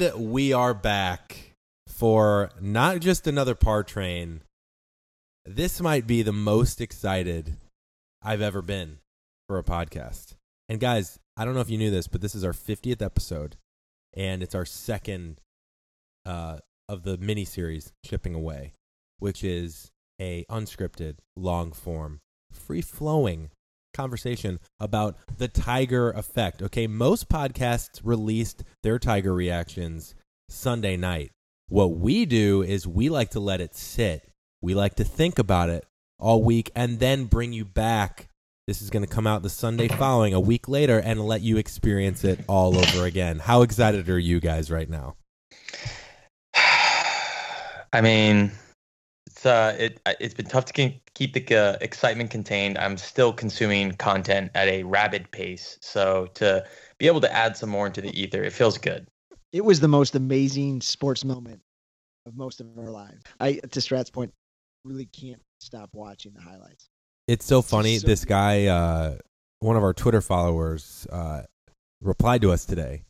And we are back for not just another par train. This might be the most excited I've ever been for a podcast. And guys, I don't know if you knew this, but this is our 50th episode, and it's our second uh, of the mini series Chipping Away, which is a unscripted, long form, free flowing conversation about the Tiger effect. Okay, most podcasts released their Tiger reactions Sunday night. What we do is we like to let it sit. We like to think about it all week and then bring you back. This is going to come out the Sunday following, a week later, and let you experience it all over again. How excited are you guys right now? I mean, uh, it it's been tough to keep the uh, excitement contained. I'm still consuming content at a rapid pace, so to be able to add some more into the ether, it feels good. It was the most amazing sports moment of most of our lives. I, to Strat's point, really can't stop watching the highlights. It's so funny. So this guy, uh, one of our Twitter followers, uh, replied to us today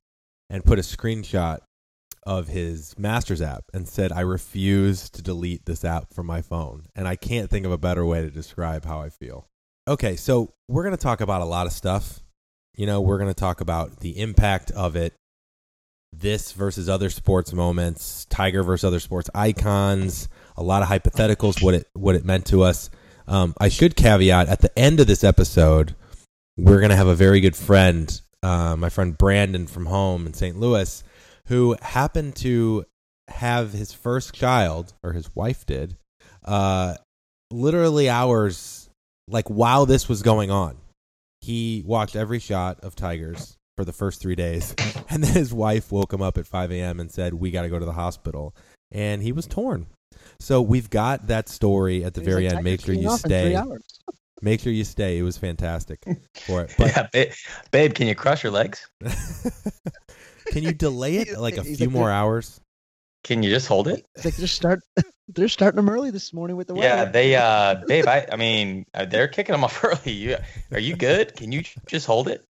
and put a screenshot of his Masters app and said, I refuse to delete this app from my phone. And I can't think of a better way to describe how I feel. Okay, so we're going to talk about a lot of stuff. You know, we're going to talk about the impact of it, this versus other sports moments, Tiger versus other sports icons, a lot of hypotheticals, what it what it meant to us. Um, I should caveat at the end of this episode, we're going to have a very good friend, uh, my friend Brandon from home in St. Louis, who happened to have his first child, or his wife did, uh, literally hours like while this was going on. He watched every shot of Tigers for the first three days, and then his wife woke him up at 5 a.m. and said, "We got to go to the hospital," and he was torn. So we've got that story at the very like, end. Make sure you stay. Make sure you stay. It was fantastic for it. But, yeah, babe, babe, can you cross your legs? Can you delay it like a few like, more hours? Can you just hold it? It's like just start. They're starting them early this morning with the weather. Yeah, they, uh, babe. I, I mean, uh, they're kicking them off early. You, are you good? Can you just hold it?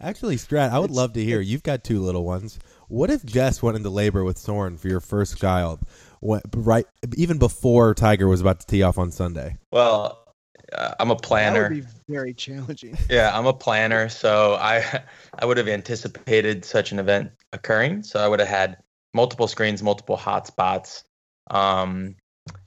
Actually, Strat, I would it's, love to hear. You've got two little ones. What if Jess went into labor with Soren for your first child, right? Even before Tiger was about to tee off on Sunday. Well, uh, I'm a planner. That would be very challenging. Yeah, I'm a planner, so I I would have anticipated such an event occurring. So I would have had multiple screens, multiple hotspots, um,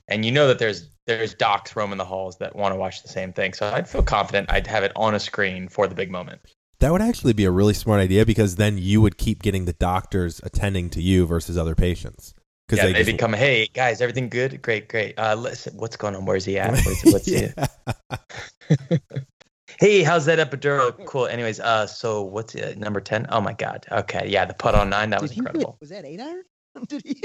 and you know that there's there's docs roaming the halls that want to watch the same thing. So I'd feel confident I'd have it on a screen for the big moment. That would actually be a really smart idea because then you would keep getting the doctors attending to you versus other patients. Because yeah, they, they become, hey guys, everything good? Great, great. Uh, listen, what's going on? Where's he at? What's, what's hey, how's that epidural? Cool. Anyways, uh, so what's uh, number ten? Oh my god. Okay, yeah, the putt on nine. That Did was incredible. was that eight iron? Did he?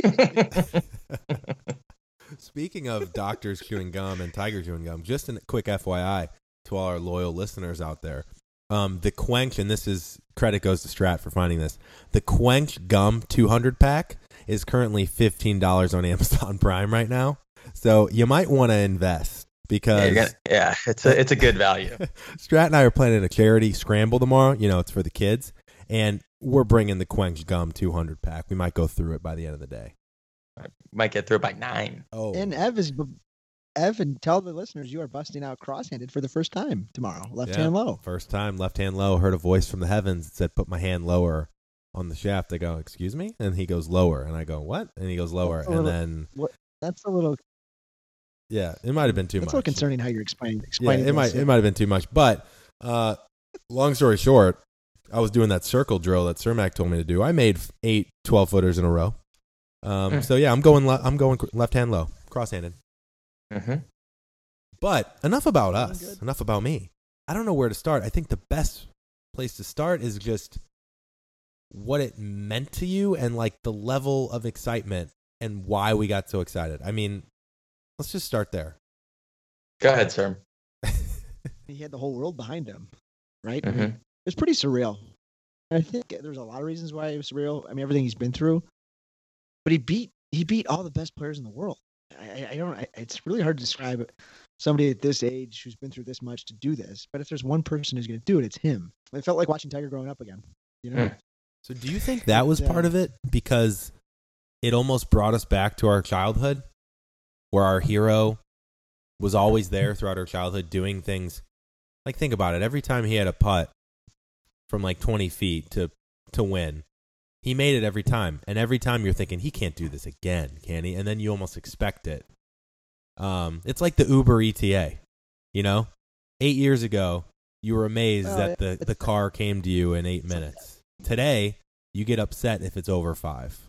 Speaking of doctors chewing gum and tiger chewing gum, just a quick FYI to all our loyal listeners out there. Um, the Quench, and this is credit goes to Strat for finding this. The Quench Gum 200 pack is currently $15 on Amazon Prime right now. So you might want to invest because yeah, gonna, yeah, it's a it's a good value. Strat and I are planning a charity scramble tomorrow. You know, it's for the kids, and we're bringing the Quench Gum 200 pack. We might go through it by the end of the day. I might get through it by nine. Oh, and Ev is Ev, and tell the listeners you are busting out cross-handed for the first time tomorrow. Left yeah, hand low. First time, left hand low. Heard a voice from the heavens that said, "Put my hand lower." On the shaft. I go, "Excuse me," and he goes lower, and I go, "What?" And he goes lower, and little, then what, that's a little. Yeah, it might have been too that's much. a little concerning how you're explaining. explaining yeah, it might it might have been too much, but uh, long story short, I was doing that circle drill that Cermak told me to do. I made eight 12 footers in a row. Um, mm. So yeah, I'm going le- I'm going left hand low, cross handed. Mm-hmm. But enough about us. Enough about me. I don't know where to start. I think the best place to start is just what it meant to you and like the level of excitement and why we got so excited. I mean, let's just start there. Go ahead, sir. he had the whole world behind him, right? Mm-hmm. it was pretty surreal. I think there's a lot of reasons why it was surreal. I mean, everything he's been through, but he beat he beat all the best players in the world. I, I don't. I, it's really hard to describe somebody at this age who's been through this much to do this. But if there's one person who's going to do it, it's him. It felt like watching Tiger growing up again. You know. Mm. So do you think that was Yeah. part of it? Because it almost brought us back to our childhood where our hero was always there throughout our childhood doing things like think about it. Every time he had a putt from like twenty feet to to win, he made it every time. And every time you're thinking he can't do this again, can he? And then you almost expect it. Um, it's like the Uber ETA, you know? Eight years ago, you were amazed Oh, that yeah. the, the car came to you in eight minutes. Today, you get upset if it's over five.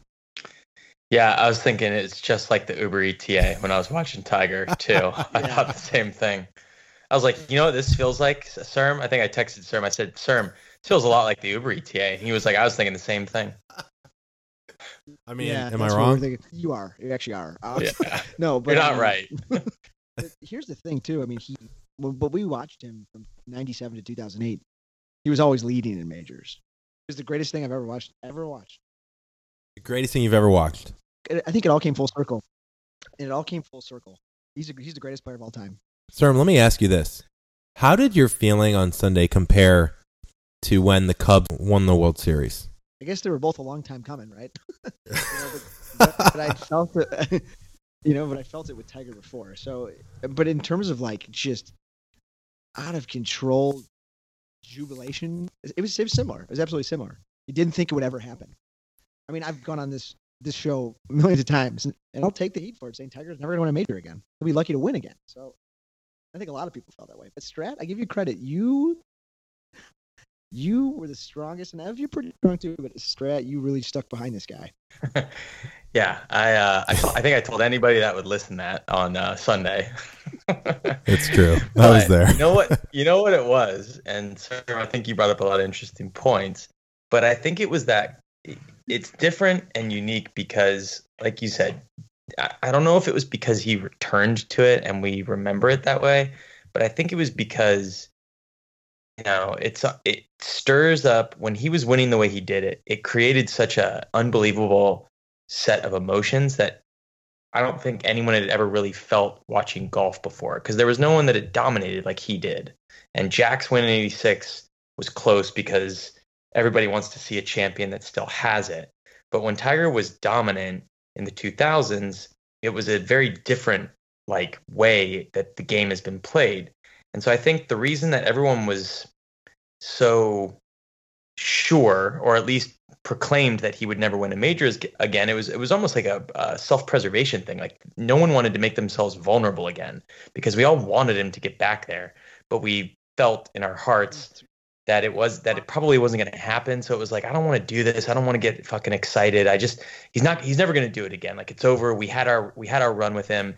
Yeah, I was thinking it's just like the Uber ETA when I was watching Tiger too. I thought the same thing. I was like, you know what this feels like, Serm? I think I texted Serm. I said, Serm, this feels a lot like the Uber ETA. He was like, I was thinking the same thing. I mean, yeah, am I that's what we're wrong? You are. You actually are. Uh, Yeah. No, but You're not um, right. here's the thing too. I mean, he. Well, but we watched him from '97 to 2008. He was always leading in majors. It was the greatest thing I've ever watched. Ever watched. The greatest thing you've ever watched. I think it all came full circle. And it all came full circle. He's a, he's the greatest player of all time. Sir, let me ask you this. How did your feeling on Sunday compare to when the Cubs won the World Series? I guess they were both a long time coming, right? You know, but, but, but I felt it, you know, but I felt it with Tiger before. So, but in terms of like just out of control jubilation, it was, it was similar. It was absolutely similar. You didn't think it would ever happen. I mean, I've gone on this this show millions of times, and, I'll take the heat for it, saying Tiger's never going to win a major again. He'll be lucky to win again. So, I think a lot of people felt that way. But Strat, I give you credit. You you were the strongest, and Ev, you're pretty strong too. But Strat, you really stuck behind this guy. yeah, I, uh, I, I think I told anybody that would listen that on uh, Sunday. It's true. I was there. You know what? You know what it was, and sir, I think you brought up a lot of interesting points. But I think it was that it's different and unique because, like you said, I, I don't know if it was because he returned to it and we remember it that way, but I think it was because you know it's it stirs up when he was winning the way he did it. It created such a unbelievable set of emotions that I don't think anyone had ever really felt watching golf before because there was no one that had dominated like he did. And Jack's win in 86 was close because everybody wants to see a champion that still has it. But when Tiger was dominant in the 2000s, it was a very different like way that the game has been played. And so I think the reason that everyone was so sure or at least proclaimed that he would never win a major again it was it was almost like a, a self-preservation thing. Like no one wanted to make themselves vulnerable again because we all wanted him to get back there but we felt in our hearts that it was that it probably wasn't going to happen. So it was like i don't want to do this. I don't want to get fucking excited. I just he's not he's never going to do it again. Like it's over. We had our we had our run with him.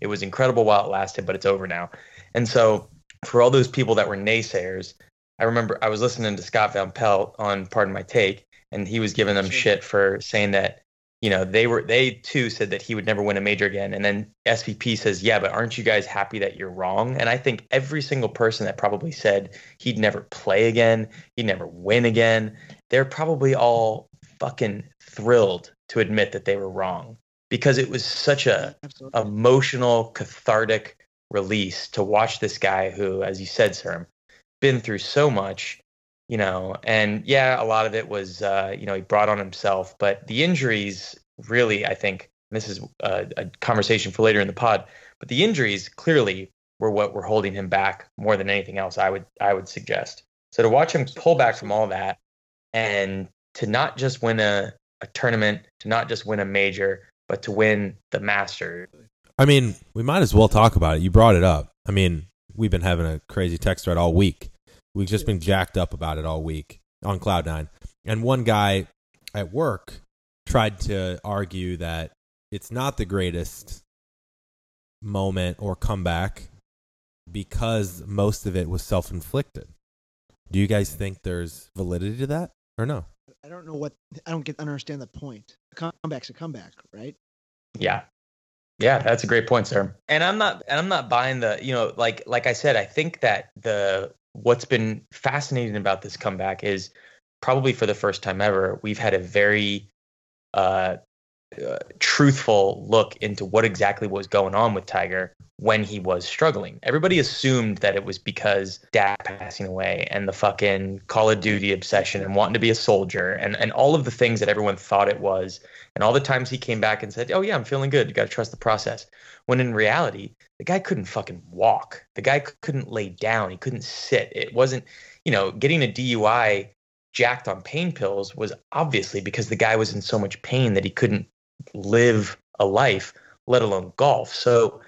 It was incredible while it lasted but it's over now. And so for all those people that were naysayers i remember i was listening to scott van pelt on pardon my take and he was giving them shit for saying that you know they were they too said that he would never win a major again. And then svp says yeah but aren't you guys happy that you're wrong? And i think every single person that probably said he'd never play again he'd never win again they're probably all fucking thrilled to admit that they were wrong because it was such a Absolutely. emotional cathartic release to watch this guy who as you said sir been through so much you know and yeah a lot of it was uh you know he brought on himself but the injuries really i think this is a, a conversation for later in the pod but the injuries clearly were what were holding him back more than anything else i would i would suggest so to watch him pull back from all that and to not just win a, a tournament to not just win a major but to win the masters I mean, we might as well talk about it. You brought it up. I mean, we've been having a crazy text thread all week. We've just been jacked up about it all week on Cloud9. And one guy at work tried to argue that it's not the greatest moment or comeback because most of it was self inflicted. Do you guys think there's validity to that or no? I don't know what I don't get understand the point. A comeback's a comeback, right? Yeah. Yeah, that's a great point, sir. And I'm not and I'm not buying the, you know, like like I said, I think that the what's been fascinating about this comeback is probably for the first time ever, we've had a very uh uh, truthful look into what exactly was going on with Tiger when he was struggling. Everybody assumed that it was because dad passing away and the fucking Call of Duty obsession and wanting to be a soldier and, and all of the things that everyone thought it was. And all the times he came back and said, Oh, yeah, I'm feeling good. You got to trust the process. When in reality, the guy couldn't fucking walk. The guy couldn't lay down. He couldn't sit. It wasn't, you know, getting a DUI jacked on pain pills was obviously because the guy was in so much pain that he couldn't live a life, let alone golf. So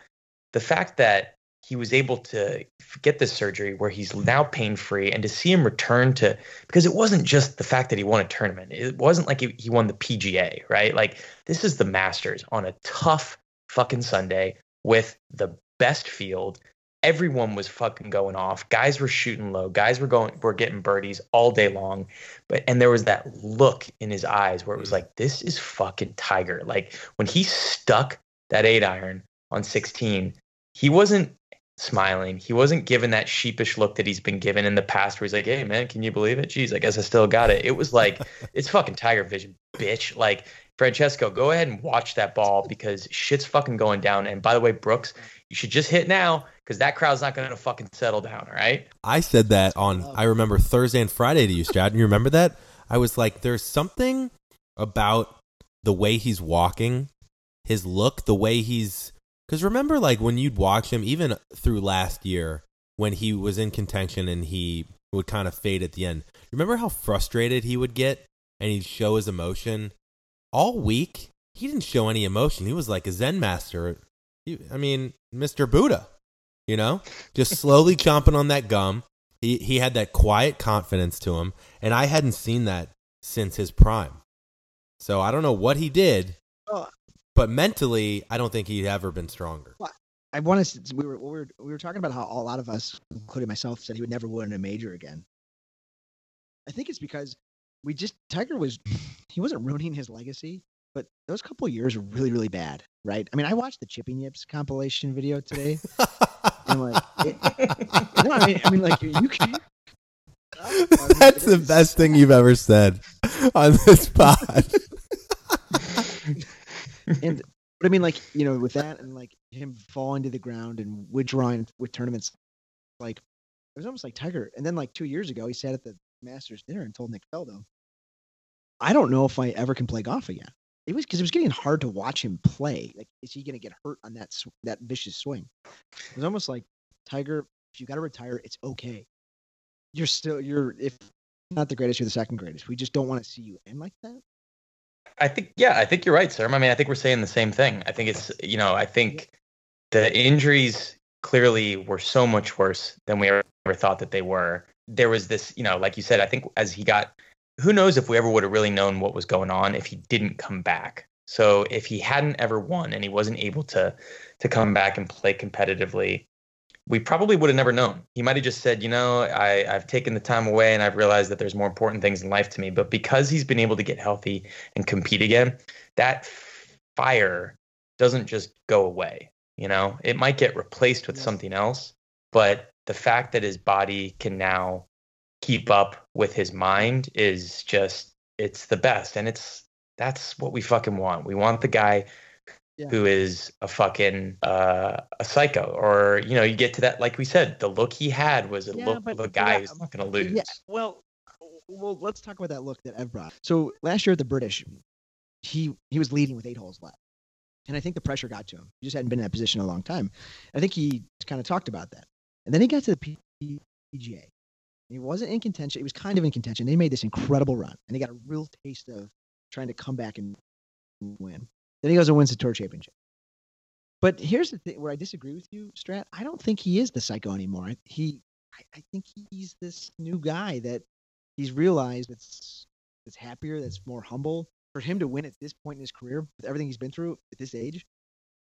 the fact that he was able to get this surgery where he's now pain free and to see him return to because it wasn't just the fact that he won a tournament it wasn't like he, he won the pga right like this is the masters on a tough fucking sunday with the best field everyone was fucking going off. Guys were shooting low. Guys were going were getting birdies all day long. But and there was that look in his eyes where it was mm. like, this is fucking Tiger. Like when he stuck that eight iron on 16, he wasn't smiling. He wasn't given that sheepish look that he's been given in the past where he's like, hey man, can you believe it? Jeez, I guess I still got it. It was like, it's fucking Tiger vision, bitch. Like Francesco, go ahead and watch that ball because shit's fucking going down. And by the way, Brooks, you should just hit now because that crowd's not going to fucking settle down. All right. I said that on, I remember Thursday and Friday to you, Stratton. You remember that? I was like, there's something about the way he's walking, his look, the way he's. Because remember, like when you'd watch him, even through last year, when he was in contention and he would kind of fade at the end. Remember how frustrated he would get and he'd show his emotion? All week, he didn't show any emotion. He was like a Zen master he, I mean, Mr. Buddha, you know, just slowly chomping on that gum. He he had that quiet confidence to him, and I hadn't seen that since his prime. So I don't know what he did, but mentally, I don't think he'd ever been stronger. Well, I want to. We were, we were we were talking about how a lot of us, including myself, said he would never win a major again. I think it's because we just Tiger was he wasn't ruining his legacy. But those couple years were really, really bad, right? I mean, I watched the Chipping Yips compilation video today, and like, it, no, I mean, I mean, like, you can. That's the best thing you've ever said on this pod. and but I mean, like you know, with that and like him falling to the ground and withdrawing with tournaments, like it was almost like Tiger. And then like two years ago, he sat at the Masters dinner and told Nick Faldo, "I don't know if I ever can play golf again." It was because it was getting hard to watch him play. Like, is he going to get hurt on that sw- that vicious swing? It was almost like Tiger. If you got to retire, it's okay. You're still you're if not the greatest, you're the second greatest. We just don't want to see you end like that. I think yeah, I think you're right, sir. I mean, I think we're saying the same thing. I think it's you know, I think the injuries clearly were so much worse than we ever thought that they were. There was this, you know, like you said, I think as he got who knows if we ever would have really known what was going on if he didn't come back. So if he hadn't ever won and he wasn't able to to come back and play competitively, we probably would have never known. He might have just said, you know, I, I've taken the time away and I've realized that there's more important things in life to me. But because he's been able to get healthy and compete again, that fire doesn't just go away. You know, it might get replaced with yes. something else, but the fact that his body can now keep up with his mind is just it's the best. And it's that's what we fucking want. We want the guy yeah. who is a fucking uh, a psycho or you know you get to that like we said the look he had was a yeah, look of a guy yeah, who's not going to lose. Yeah well well let's talk about that look that ev brought. So last year at the british he he was leading with eight holes left. And i think the pressure got to him. He just hadn't been in that position in a long time. I think he kind of talked about that. And then he got to the pga he wasn't in contention. He was kind of in contention. They made this incredible run, and he got a real taste of trying to come back and win. Then he goes and wins the tour championship. But here's the thing where I disagree with you, Strat. I don't think he is the psycho anymore. He, I, I think he's this new guy that he's realized that's that's happier, that's more humble. For him to win at this point in his career, with everything he's been through at this age,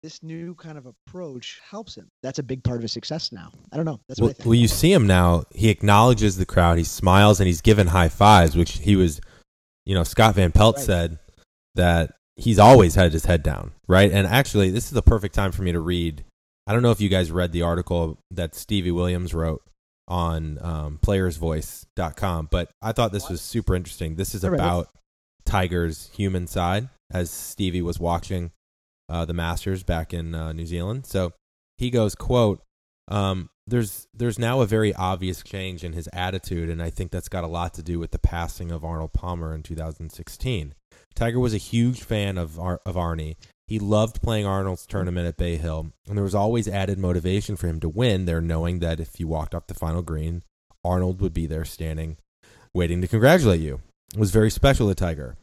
this new kind of approach helps him. That's a big part of his success now. I don't know. That's well, well, you see him now. He acknowledges the crowd. He smiles and he's given high fives, which he was, you know, Scott Van Pelt right. said that he's always had his head down, right? And actually, this is the perfect time for me to read. I don't know if you guys read the article that Stevie Williams wrote on um, playersvoice.com, but I thought this was super interesting. This is about Tiger's human side as Stevie was watching uh, the Masters back in uh, New Zealand. So he goes, "quote um, There's there's now a very obvious change in his attitude, and I think that's got a lot to do with the passing of Arnold Palmer in 2016. Tiger was a huge fan of Ar- of Arnie. He loved playing Arnold's tournament at Bay Hill, and there was always added motivation for him to win there, knowing that if you walked off the final green, Arnold would be there standing, waiting to congratulate you. It was very special to Tiger.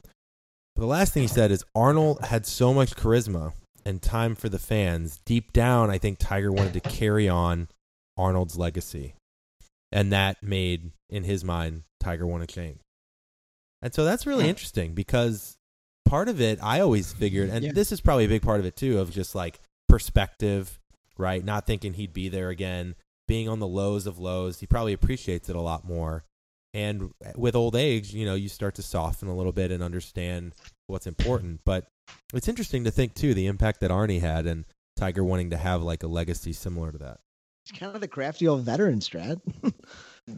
But the last thing he said is Arnold had so much charisma and time for the fans. Deep down, I think Tiger wanted to carry on Arnold's legacy. And that made, in his mind, Tiger want a change. And so that's really interesting because part of it, I always figured, and Yeah. this is probably a big part of it too, of just like perspective, right? Not thinking he'd be there again, being on the lows of lows. He probably appreciates it a lot more. And with old age, you know, you start to soften a little bit and understand what's important. But it's interesting to think too the impact that Arnie had and Tiger wanting to have like a legacy similar to that. He's kind of the crafty old veteran, strat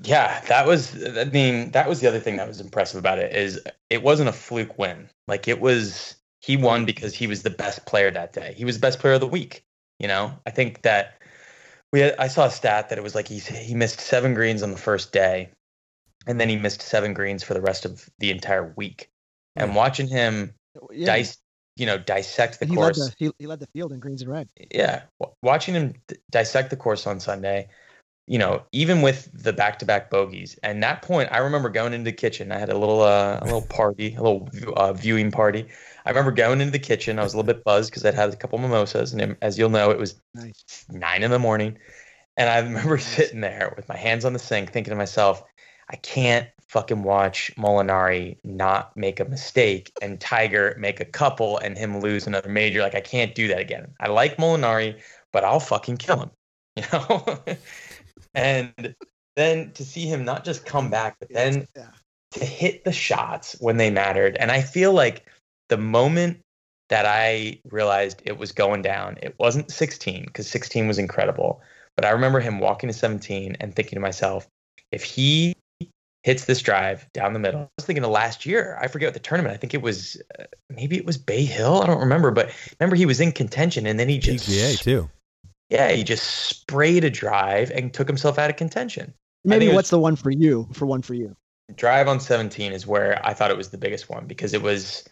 Yeah, that was. I mean, that was the other thing that was impressive about it is it wasn't a fluke win. Like it was, he won because he was the best player that day. He was the best player of the week. You know, I think that we. Had, I saw a stat that it was like he he missed seven greens on the first day, and then he missed seven greens for the rest of the entire week. And Yeah. watching him yeah. dice, you know, dissect the he course. led the he, he led the field in greens in reg. yeah, watching him d- dissect the course on Sunday, you know, even with the back-to-back bogeys, and that point, I remember going into the kitchen. I had a little, uh, a little party, a little uh, viewing party. I remember going into the kitchen. I was a little bit buzzed because I'd had a couple mimosas, and as you'll know, it was Nice. nine in the morning. And I remember sitting there with my hands on the sink, thinking to myself, I can't fucking watch Molinari not make a mistake and Tiger make a couple and him lose another major. Like I can't do that again. I like Molinari, but I'll fucking kill him. You know? and then to see him not just come back, but then yeah. to hit the shots when they mattered. And I feel like the moment that I realized it was going down, it wasn't 16 because 16 was incredible. But I remember him walking to 17 and thinking to myself, if he hits this drive down the middle, I was thinking the last year. I forget what the tournament. I think it was uh, maybe it was Bay Hill. I don't remember, but remember he was in contention and then he just PGA too. yeah, he just sprayed a drive and took himself out of contention. Maybe what's was- the one for you? For one for you. drive on 17 is where I thought it was the biggest one because it was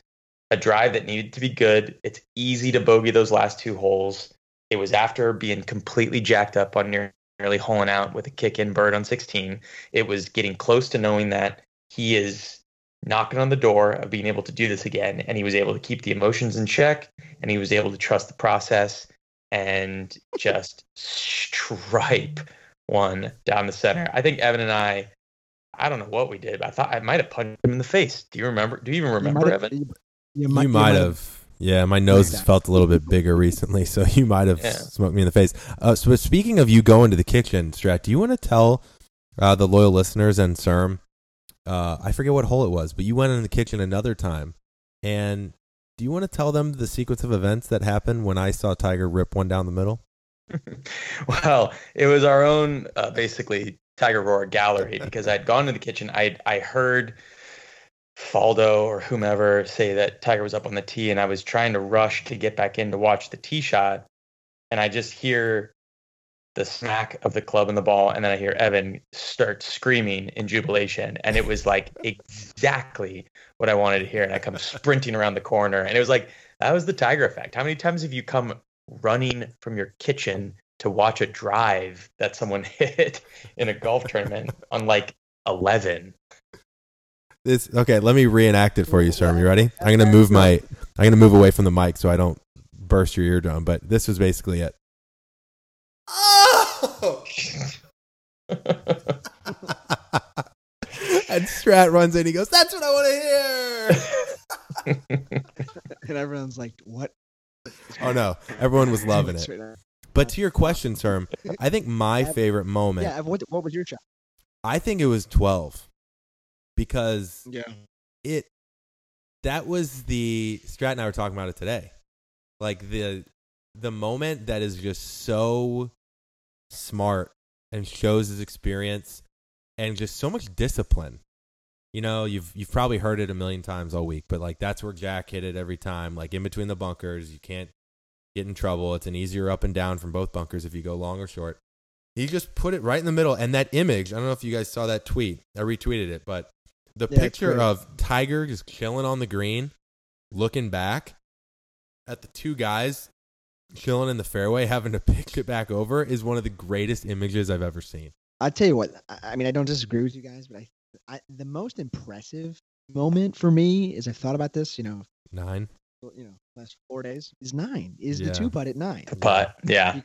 a drive that needed to be good. It's easy to bogey those last two holes. It was after being completely jacked up on near, nearly holing out with a kick in bird on 16. It was getting close to knowing that he is knocking on the door of being able to do this again. And he was able to keep the emotions in check and he was able to trust the process and just stripe one down the center. I think Evan and I I don't know what we did, but I thought I might have punched him in the face. Do you remember? Do you even remember, might have- Evan? You, you You might, might have. Yeah, my nose has felt a little bit bigger recently, so you might have Yeah. smoked me in the face. Uh, so, speaking of you going to the kitchen, Strat, do you want to tell uh, the loyal listeners and CERM? Uh, I forget what hole it was, but you went in the kitchen another time, and do you want to tell them the sequence of events that happened when I saw Tiger rip one down the middle? well, it was our own uh, basically Tiger Roar gallery because I'd gone to the kitchen. I I heard Faldo or whomever say that Tiger was up on the tee, and I was trying to rush to get back in to watch the tee shot, and I just hear the smack of the club and the ball, and then I hear Evan start screaming in jubilation, and it was like exactly what I wanted to hear, and I come sprinting around the corner, and it was like that was the Tiger effect. How many times have you come running from your kitchen to watch a drive that someone hit in a golf tournament on like 11? This okay. Let me reenact it for you, CERM. You ready? I'm gonna move my. I'm gonna move away from the mic so I don't burst your eardrum. But this was basically it. Oh! and Strat runs in. He goes, "That's what I want to hear." and everyone's like, "What?" oh no, everyone was loving it. But to your question, Serm, I think my favorite moment. Yeah. What, what was your shot? I think it was 12 because Yeah. it that was the Strat and I were talking about it today. Like the the moment that is just so smart and shows his experience and just so much discipline. you know, you've you've probably heard it a million times all week, but like that's where Jack hit it every time, like in between the bunkers. You can't get in trouble. It's an easier up and down from both bunkers if you go long or short. He just put it right in the middle, and that image. I don't know if you guys saw that tweet. I retweeted it, but the Yeah, picture of Tiger just chilling on the green, looking back at the two guys chilling in the fairway, having to pitch it back over, is one of the greatest images I've ever seen. I tell you what. I, I mean, I don't disagree with you guys, but I, I the most impressive moment for me is I've thought about this. You know, Nine. you know, last four days is nine. Is Yeah. the two putt at nine? But yeah, You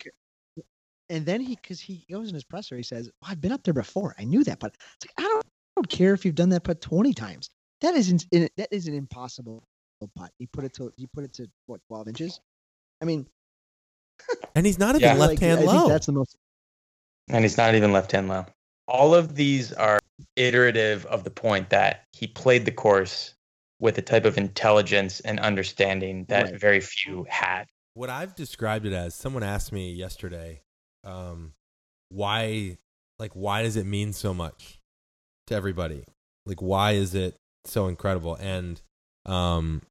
and then he, because he goes in his presser, he says, oh, "I've been up there before. I knew that, but it's like I don't, I don't care if you've done that putt twenty times. That isn't that is an impossible putt. He put it to he put it to what twelve inches. I mean, And he's not even Yeah. like, left hand I low. think that's the most. and he's not even left hand low. All of these are iterative of the point that he played the course with a type of intelligence and understanding that Right. very few had. what I've described it as someone asked me yesterday, um, why like why does it mean so much to everybody? Like why is it so incredible? And um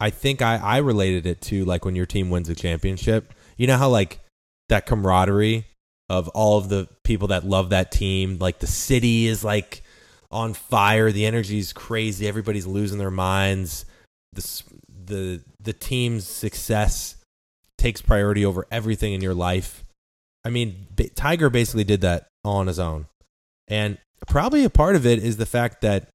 I think I, I related it to like when your team wins a championship. You know how like that camaraderie of all of the people that love that team, like the city is like on fire, the energy's crazy, everybody's losing their minds. The the the team's success takes priority over everything in your life. I mean, Tiger basically did that all on his own. And probably a part of it is the fact that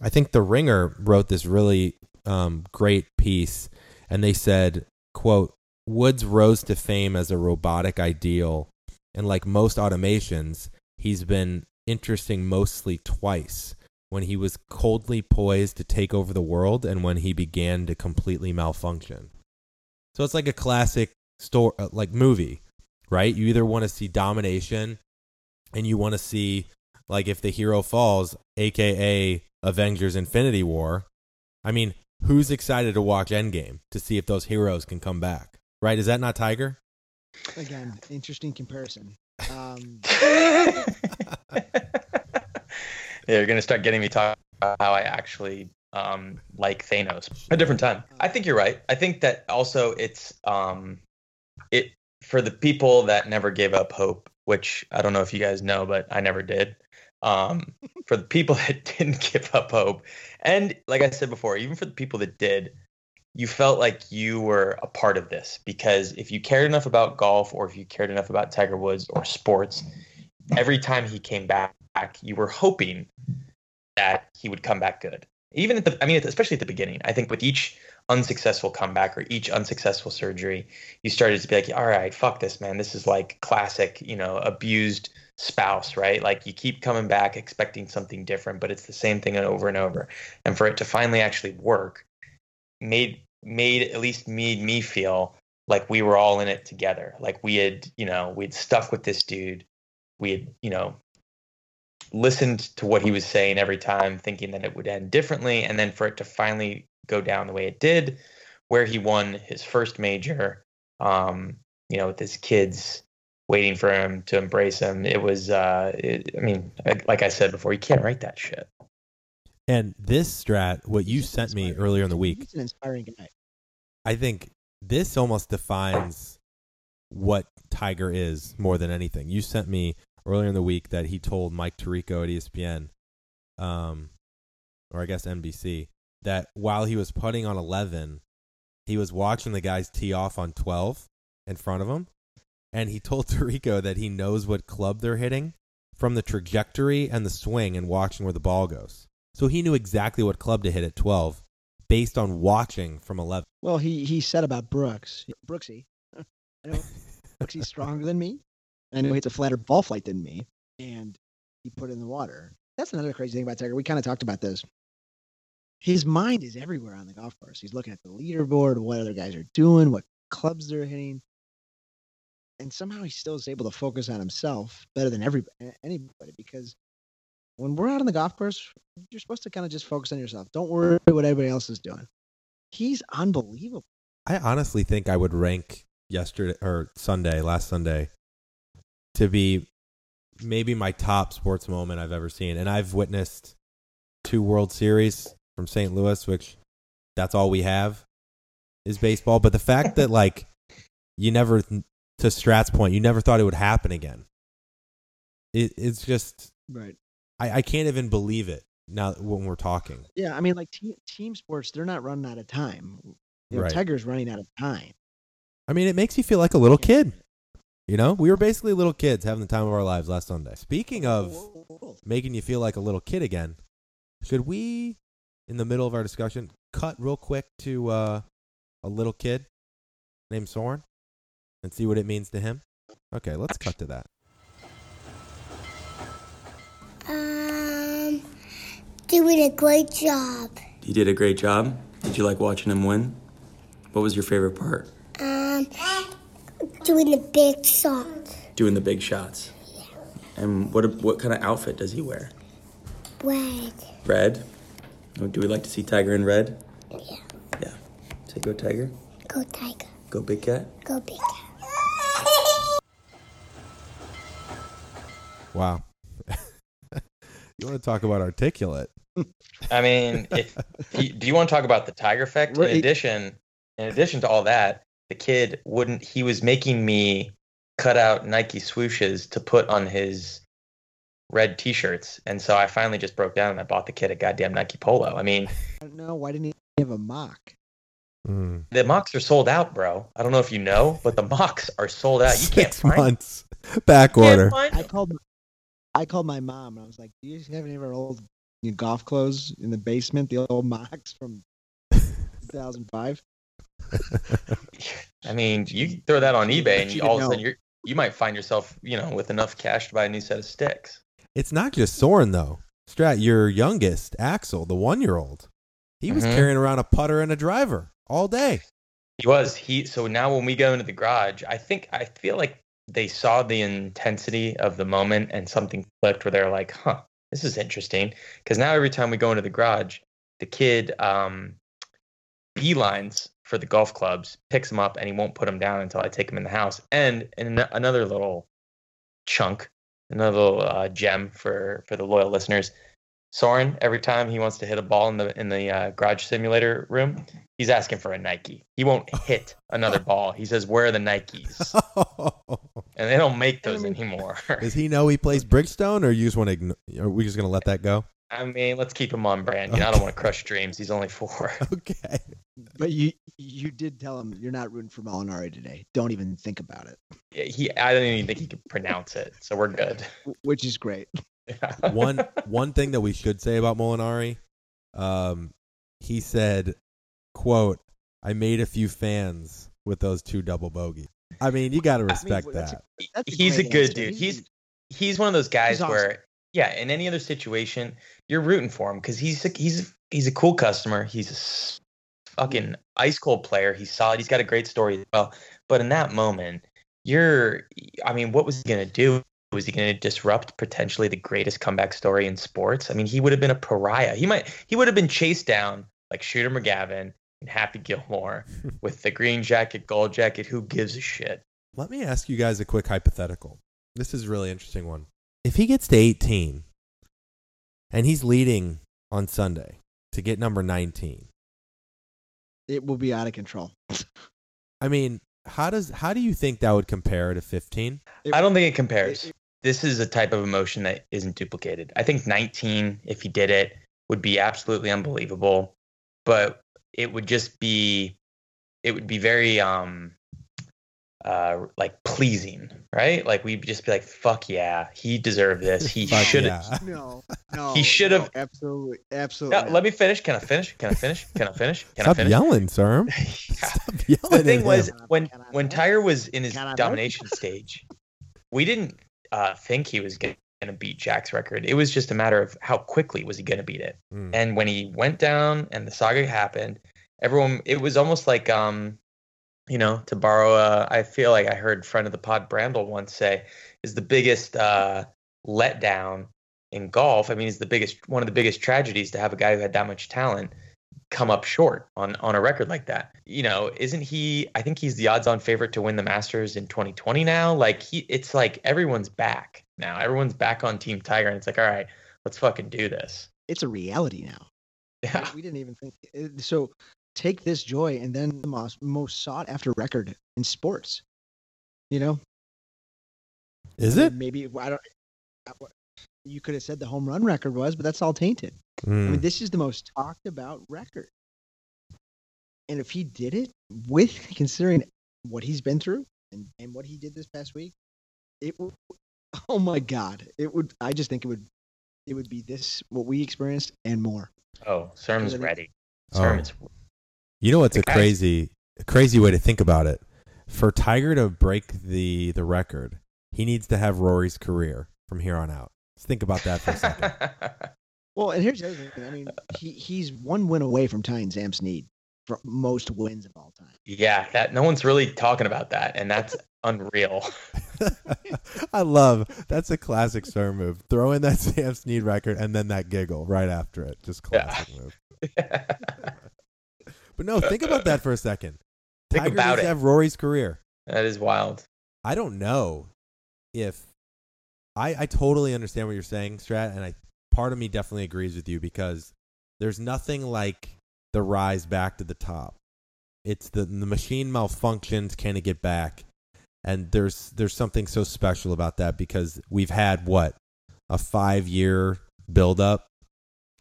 I think the Ringer wrote this really um, great piece, and they said, "quote Woods rose to fame as a robotic ideal, and like most automations, he's been interesting mostly twice." When he was coldly poised to take over the world, and when he began to completely malfunction. So it's like a classic store, uh, like movie, right? You either want to see domination, and you want to see like if the hero falls, aka Avengers: Infinity War. I mean, who's excited to watch Endgame to see if those heroes can come back? Right? Is that not Tiger? Again, interesting comparison. Um, Yeah, You're gonna start getting me talking about how I actually um, like Thanos. A different time. I think you're right. I think that also it's um, it for the people that never gave up hope, which I don't know if you guys know, but I never did. Um, for the people that didn't give up hope, and like I said before, even for the people that did, you felt like you were a part of this because if you cared enough about golf or if you cared enough about Tiger Woods or sports, every time he came back, you were hoping that he would come back good. Even at the, I mean, especially at the beginning, I think with each unsuccessful comeback or each unsuccessful surgery, you started to be like, all right, fuck this, man. This is like classic, you know, abused spouse, right? Like you keep coming back expecting something different, but it's the same thing over and over. And for it to finally actually work made, made at least made me feel like we were all in it together. Like we had, you know, we'd stuck with this dude. We had, you know, listened to what he was saying every time, thinking that it would end differently, and then for it to finally go down the way it did, where he won his first major, um, you know, with his kids waiting for him to embrace him. It was, uh, it, I mean, like- like I said before, you can't write that shit. And this strat, what you he's sent me earlier in the week, He's an inspiring guy. I think this almost defines what Tiger is more than anything. You sent me earlier in the week that he told Mike Tirico at ESPN, um, or I guess NBC, that while he was putting on 11, he was watching the guys tee off on 12 in front of him. And he told Tirico that he knows what club they're hitting from the trajectory and the swing and watching where the ball goes. So he knew exactly what club to hit at 12 based on watching from 11. Well, he he said about Brooks, Brooksy. I know Brooksy's stronger than me. I know he hits a flatter ball flight than me, and he put it in the water. That's another crazy thing about Tiger. We kind of talked about this. His mind is everywhere on the golf course. He's looking at the leaderboard, what other guys are doing, what clubs they're hitting, and somehow he still is able to focus on himself better than every anybody. Because when we're out on the golf course, you're supposed to kind of just focus on yourself. Don't worry what everybody else is doing. He's unbelievable. I honestly think I would rank yesterday or Sunday, last Sunday, to be maybe my top sports moment I've ever seen. And I've witnessed two World Series from St. Louis, which that's all we have is baseball. But the fact that like you never, to Strat's point, you never thought it would happen again. It, it's just Right. I, I can't even believe it now when we're talking. Yeah, I mean, like team, team sports, they're not running out of time. You know, Right. Tiger's running out of time. I mean, it makes you feel like a little kid. You know, we were basically little kids having the time of our lives last Sunday. Speaking of making you feel like a little kid again, should we, in the middle of our discussion, cut real quick to uh, a little kid named Soren and see what it means to him? Okay, let's cut to that. Um, doing a great job. You did a great job. Did you like watching him win? What was your favorite part? Um, doing the big shots. Doing the big shots. Yeah. And what what kind of outfit does he wear? Red. Red. Oh, Do we like to see Tiger in red? Yeah. Yeah. Say go Tiger. Go Tiger. Go Big Cat. Go big cat. Wow. you want to talk about articulate? I mean, if do you want to talk about the Tiger effect? In addition, in addition to all that, the kid wouldn't. He was making me cut out Nike swooshes to put on his red T-shirts, and so I finally just broke down and I bought the kid a goddamn Nike polo. I mean, I don't know. Why didn't he have a mock? Mm. the mocks are sold out, bro. I don't know if you know, but the mocks are sold out. You can't Six find. months back order. find I called. I called my mom and I was like, "Do you have any of our old you know, golf clothes in the basement? The old mocks from 2005." I mean, you throw that on eBay, and you, all of a sudden you're you might find yourself, you know, with enough cash to buy a new set of sticks. It's not just Soren though. Strat, your youngest, Axel, the one-year-old, he was Mhm. carrying around a putter and a driver all day. He was he. So now when we go into the garage, I think I feel like they saw the intensity of the moment, and something clicked where they're like, "Huh, this is interesting." Because now every time we go into the garage, the kid um, beelines for the golf clubs, picks them up, and he won't put them down until I take them in the house. And an- another little chunk, another little uh, gem for for the loyal listeners. Soren, every time he wants to hit a ball in the in the uh, garage simulator room, he's asking for a Nike. He won't hit another ball. He says, "Where are the Nikes?" And they don't make those anymore. Does he know he plays Bridgestone, or you just want to? Are we just gonna let that go? I mean, let's keep him on brand. You know, I don't want to crush dreams. He's only four. Okay. But you you did tell him you're not rooting for Molinari today. Don't even think about it, Yeah, He, I don't even think he could pronounce it. So we're good. which is great. One one thing that we should say about Molinari, um, he said, "quote I made a few fans with those two double bogeys." I mean, you got to respect well, that's that. That's he's a good answer. dude. He's he's one of those guys awesome. where yeah, in any other situation, you're rooting for him because he's a, he's he's a cool customer. He's a fucking ice cold player. He's solid. He's got a great story as well. But in that moment, you're I mean, what was he gonna do? Was he going to disrupt potentially the greatest comeback story in sports? I mean, he would have been a pariah. He might he would have been chased down like Shooter McGavin and Happy Gilmore with the green jacket, gold jacket. Who gives a shit? Let me ask you guys a quick hypothetical. This is a really interesting one. If he gets to 18 and he's leading on Sunday to get number 19, it will be out of control. I mean, how does how do you think that would compare to 15? I don't think it compares. it- this is a type of emotion that isn't duplicated. I think 19, if he did it, would be absolutely unbelievable, but it would just be, it would be very, um, uh, like pleasing, right? Like we'd just be like, "Fuck yeah, he deserved this. He Fuck should yeah. have." No, no. He should no, have- absolutely, absolutely. No, let me finish. Can I finish? Can I finish? Can I finish? Can Stop I finish? yelling, sir. Yeah. Stop yelling. the thing was him. when when vote? Tiger was in his Can I vote? domination stage, we didn't uh, think he was going to beat Jack's record. It was just a matter of how quickly was he going to beat it. Mm. And when he went down and the saga happened, everyone it was almost like um, you know, to borrow a, I feel like I heard friend of the pod Brandel once say is the biggest uh, letdown in golf. I mean, it's the biggest one of the biggest tragedies to have a guy who had that much talent come up short on on a record like that. You know, isn't he I think he's the odds on favorite to win the Masters in 2020 now. Like he it's like everyone's back now. Everyone's back on Team Tiger and it's like, "All right, let's fucking do this." it's a reality now. Yeah. We didn't even think uh, so. Take this joy, and then the most most sought after record in sports. You know, Is it? maybe I don't. Uh, I- what- You could have said the home run record was, but that's all tainted. I Mm. mean, this is the most talked about record. And if he did it with considering what he's been through and, and what he did this past week, it would oh my god. It would I just think it would it would be this what we experienced and more. Oh, Serm's Really? ready. Oh. You know what's a crazy, a crazy way to think about it? For Tiger to break the the record, he needs to have Rory's career from here on out. Let's think about that for a second. Well, and here's the other thing. I mean, he he's one win away from tying Sam Snead for most wins of all time. yeah, that no one's really talking about that, and that's unreal. I love that's a classic star move. Throw in that Sam Snead record and then that giggle right after it. Just Yeah. classic move. But no, think about that for a second. Think Tiger about needs to it. have Rory's career. that is wild. I don't know if I I totally understand what you're saying, Strat, and I part of me definitely agrees with you because there's nothing like the rise back to the top. It's the the machine malfunctions, can it get back? And there's there's something so special about that because we've had what a five year build up,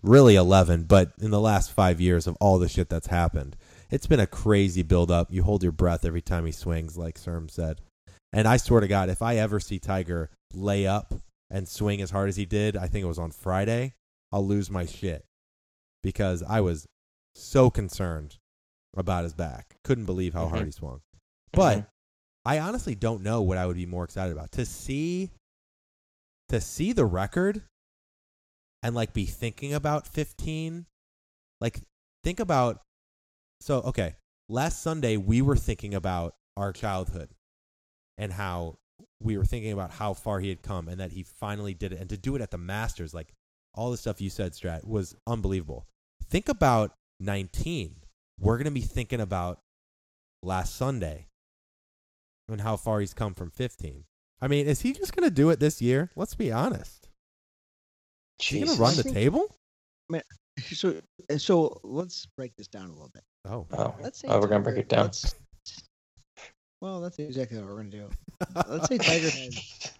really eleven, but in the last five years of all the shit that's happened, it's been a crazy build up. You hold your breath every time he swings, like Serm said. And I swear to God, if I ever see Tiger lay up and swing as hard as he did, I think it was on Friday, I'll lose my shit because I was so concerned about his back. Couldn't believe how hard Mhm. he swung. But Mhm. I honestly don't know what I would be more excited about to see to see the record and like be thinking about 15 like think about so okay last sunday we were thinking about our childhood and how we were thinking about how far he had come and that he finally did it. And to do it at the masters like all the stuff you said strat was unbelievable. Think about 19 we're going to be thinking about last sunday and how far he's come from 15 i mean is he just going to do it this year? Let's be honest. Is he going to run I the think- table? So so let's break this down a little bit. oh. Oh, Let's say oh, we're gonna break it down. let's- well, that's exactly what we're gonna do. Let's say Tiger has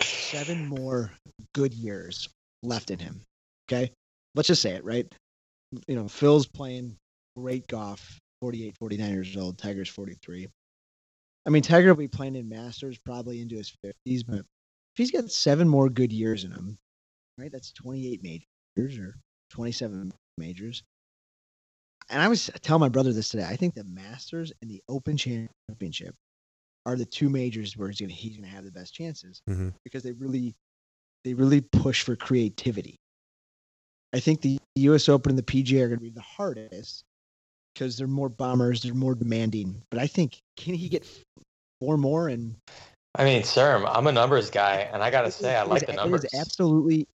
seven more good years left in him. Okay, let's just say it right. You know, Phil's playing great golf, 48, 49 years old. Tiger's 43. I mean, Tiger will be playing in Masters probably into his 50s, but if he's got seven more good years in him, right? That's 28 majors or 27 majors. And I was telling my brother this today. I think the Masters and the Open Championship are the two majors where he's gonna he's gonna have the best chances Mhm. because they really they really push for creativity. I think the U.S. Open and the PGA are going to be the hardest because they're more bombers, they're more demanding. But I think can he get four more? And I mean, Serm, I'm a numbers guy, and I gotta say, is- I like is- the It numbers. is absolutely,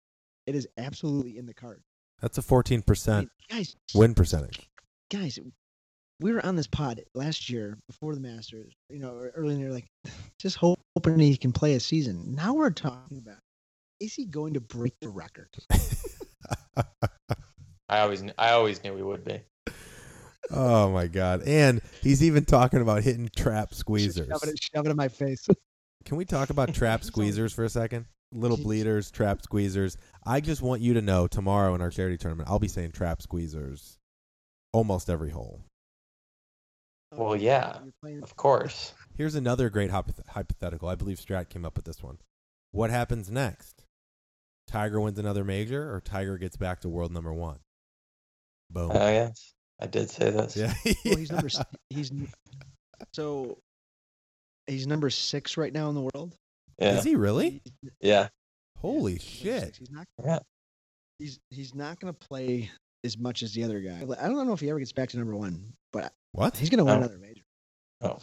it is absolutely in the card. that's a 14% I mean, guys, win percentage guys, we were on this pod last year before the Masters. You know, early in the year, like just hoping he can play a season. Now we're talking about is he going to break the record? I always, I always knew we would be. oh my god and he's even talking about hitting trap squeezers Shove it, shove it in my face. Can we talk about trap squeezers for a second? Little He's- bleeders, trap squeezers. I just want you to know tomorrow in our charity tournament, I'll be saying trap squeezers almost every hole. Oh, well, yeah, Of course. Here's another great hypoth- hypothetical. I believe Strat came up with this one. What happens next? Tiger wins another major, or Tiger gets back to world number one? Boom. Oh yes, I did say this. yeah. Well, he's number. s- He's so. He's number six right now in the world. Yeah. Is he really? He's- Yeah. Holy He's shit. six. He's not. Yeah. He's he's not going to play as much as the other guy. I don't know if he ever gets back to number one, but What? he's going to win Oh. another major. Oh,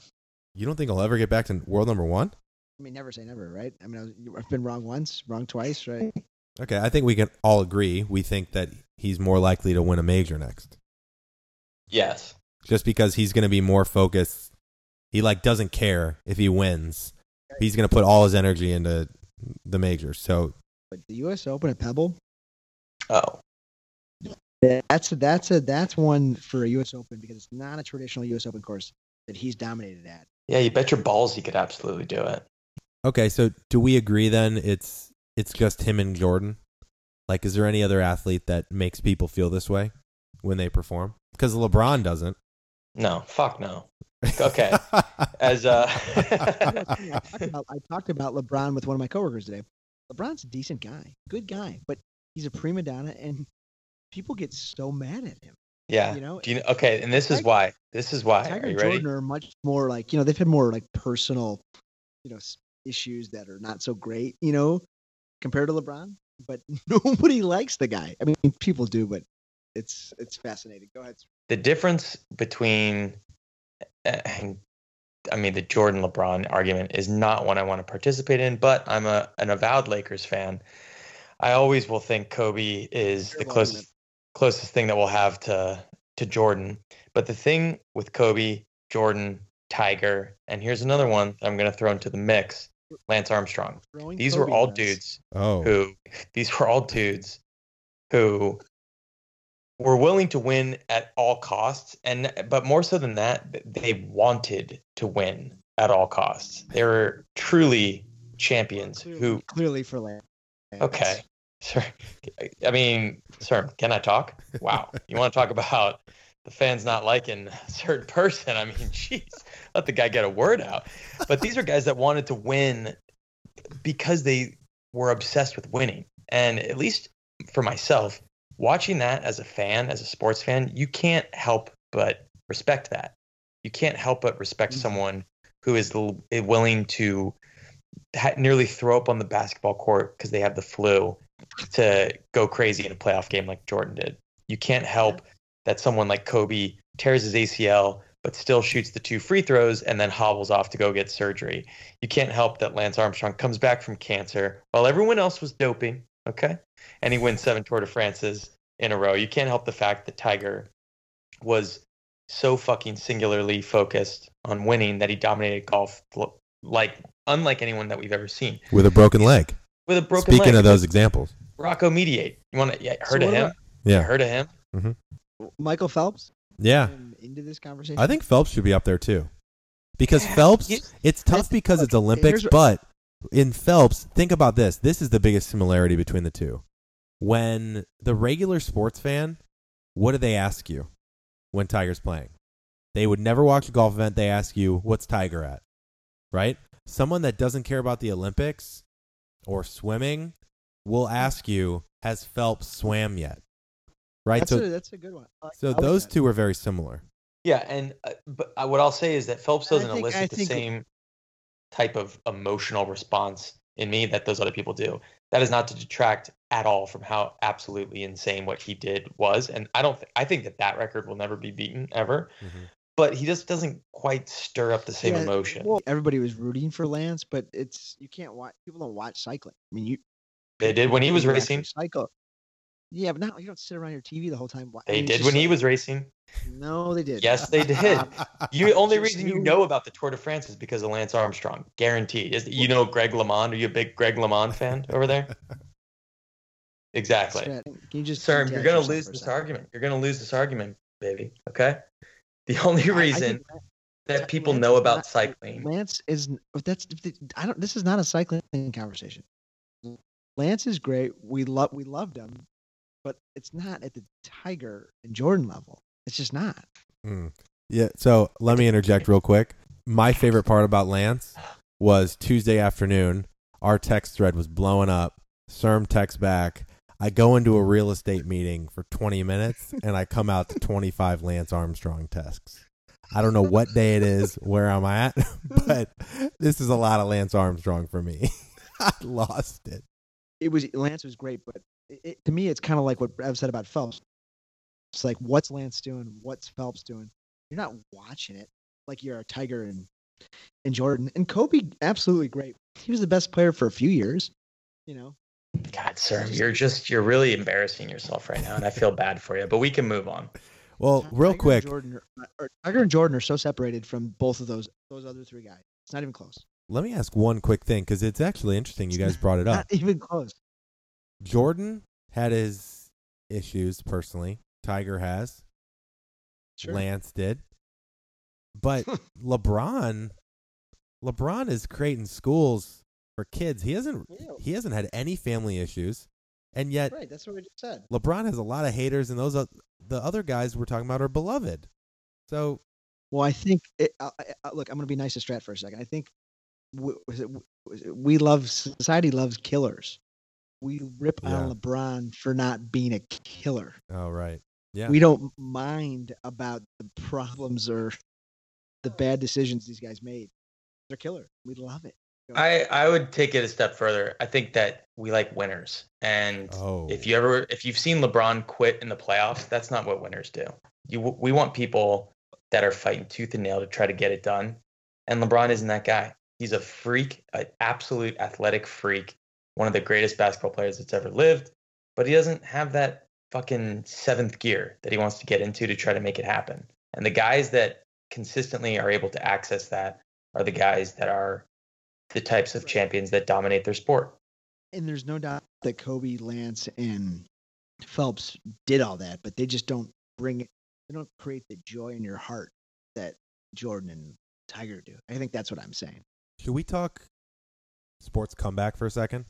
you don't think he'll ever get back to world number one? I mean, never say never, right? I mean, I was, I've been wrong once, wrong twice, right? Okay, I think we can all agree. We think that he's more likely to win a major next. Yes. just because he's going to be more focused. He like doesn't care if he wins. He's going to put all his energy into the majors. So But the U.S. Open at Pebble, Oh, that's a, that's a that's one for a U.S. Open because it's not a traditional U.S. Open course that he's dominated at. yeah. You bet your balls he could absolutely do it. Okay, so do we agree then it's it's just him and Jordan? Like is there any other athlete that makes people feel this way when they perform? Because LeBron doesn't. No, fuck no. Okay. As uh, I, talked about, I talked about LeBron with one of my coworkers today. LeBron's a decent guy, good guy, but he's a prima donna, and people get so mad at him. yeah. You know, Do you know? Okay, and this is why. This is why. Tiger Are you ready? Jordan are much more like you know they've had more like personal, you know, issues that are not so great, you know, compared to LeBron. But nobody likes the guy. I mean, people do, but it's it's fascinating. Go ahead. the difference between and I mean the Jordan LeBron argument is not one I want to participate in, but I'm a an avowed Lakers fan. I always will think Kobe is the closest. Closest thing that we'll have to to Jordan. But the thing with Kobe, Jordan, Tiger, and here's another one I'm going to throw into the mix, Lance Armstrong. Throwing These were all in this. dudes oh. who these were all dudes who were willing to win at all costs and but more so than that they wanted to win at all costs they were truly champions Clearly, who clearly for Lance. okay sir i mean sir can i talk? Wow. You want to talk about the fans not liking a certain person? I mean jeez let the guy get a word out. But these are guys that wanted to win because they were obsessed with winning. And at least for myself watching that as a fan as a sports fan you can't help but respect that. You can't help but respect Mhm. someone who is willing to ha- nearly throw up on the basketball court because they have the flu to go crazy in a playoff game like Jordan did. You can't help that someone like Kobe tears his ACL but still shoots the two free throws and then hobbles off to go get surgery. You can't help that Lance Armstrong comes back from cancer while everyone else was doping, okay? And he wins seven Tour de France's in a row. You can't help the fact that Tiger was so fucking singularly focused on winning that he dominated golf like unlike anyone that we've ever seen With a broken leg. With a broken Speaking leg. of those examples. Rocco Mediate. You want to? Yeah, heard So of him? about- Yeah. heard of him? Mm-hmm. Michael Phelps. Yeah. into this conversation. I think Phelps should be up there too. Because Yeah, Phelps, you- it's tough because it's Olympics, but in Phelps, think about this. This is the biggest similarity between the two. When the regular sports fan, what do they ask you when Tiger's playing? They would never watch a golf event. They ask you, what's Tiger at? Right? Someone that doesn't care about the Olympics or swimming we'll ask you, has Phelps swam yet? Right? that's so a, that's a good one. I- so like those that. two are very similar. Yeah, and uh, but uh, what I'll say is that Phelps doesn't think- I elicit the think- same type of emotional response in me that those other people do. That is not to detract at all from how absolutely insane what he did was, and I don't. Th- I think that that record will never be beaten ever. But he just doesn't quite stir up the same Yeah, emotion. Well, everybody was rooting for Lance, but it's you can't watch. People don't watch cycling. I mean, you. they did when he was racing. Cycle. Yeah, but now you don't sit around your TV the whole time. wa- I They did when he was racing. No, they did. Yes, they did. You only reason you you- know about the Tour de France is because of Lance Armstrong. Guaranteed. Is you know Greg LeMond? Are you a big Greg LeMond fan over there? Exactly. Can you just Sir, you're gonna lose this argument. You're gonna lose this argument, baby. Okay. The only I- I reason that people Lance know about not- cycling. Lance is that's I don't. This is not a cycling conversation. Lance is great. We love we loved him, but it's not at the Tiger and Jordan level. It's just not. Mm. Yeah. So let me interject real quick. My favorite part about Lance was Tuesday afternoon. Our text thread was blowing up. Serm texts back. I go into a real estate meeting for 20 minutes and I come out to 25 Lance Armstrong texts. I don't know what day it is, where I'm at, but this is a lot of Lance Armstrong for me. I lost it. It was Lance was great, but it, to me, it's kind of like what I've said about Phelps. It's like what's Lance doing? What's Phelps doing? You're not watching it like you're a Tiger and and Jordan and Kobe. Absolutely great. He was the best player for a few years. You know, God, sir, you're just you're really embarrassing yourself right now, and I feel bad for you. But we can move on. Well, real Tiger and quick, Jordan are, or Tiger and Jordan are so separated from both of those those other three guys. It's not even close. let me ask one quick thing because it's actually interesting you guys brought it up. Not even close. Jordan had his issues personally. Tiger has. Sure. Lance did. But LeBron LeBron is creating schools for kids. He hasn't Yeah. he hasn't had any family issues. And yet Right, that's what we just said. LeBron has a lot of haters and those o- the other guys we're talking about are beloved. So, Well, I think it, uh, uh, look, I'm going to be nice to Strat for a second. I think w- was it, was it- we love society loves killers. We rip Yeah. on LeBron for not being a killer. oh right. Yeah. We don't mind about the problems or the bad decisions these guys made. They're killer. We love it. I, I would take it a step further. I think that we like winners. And Oh. if you ever if you've seen LeBron quit in the playoffs, that's not what winners do. You we want people that are fighting tooth and nail to try to get it done. And LeBron isn't that guy. He's a freak, an absolute athletic freak, one of the greatest basketball players that's ever lived, but he doesn't have that fucking seventh gear that he wants to get into to try to make it happen. And the guys that consistently are able to access that are the guys that are the types of champions that dominate their sport. And there's no doubt that Kobe, Lance, and Phelps did all that, but they just don't bring it. They don't create the joy in your heart that Jordan and Tiger do. I think that's what I'm saying. Should we talk sports comeback for a second?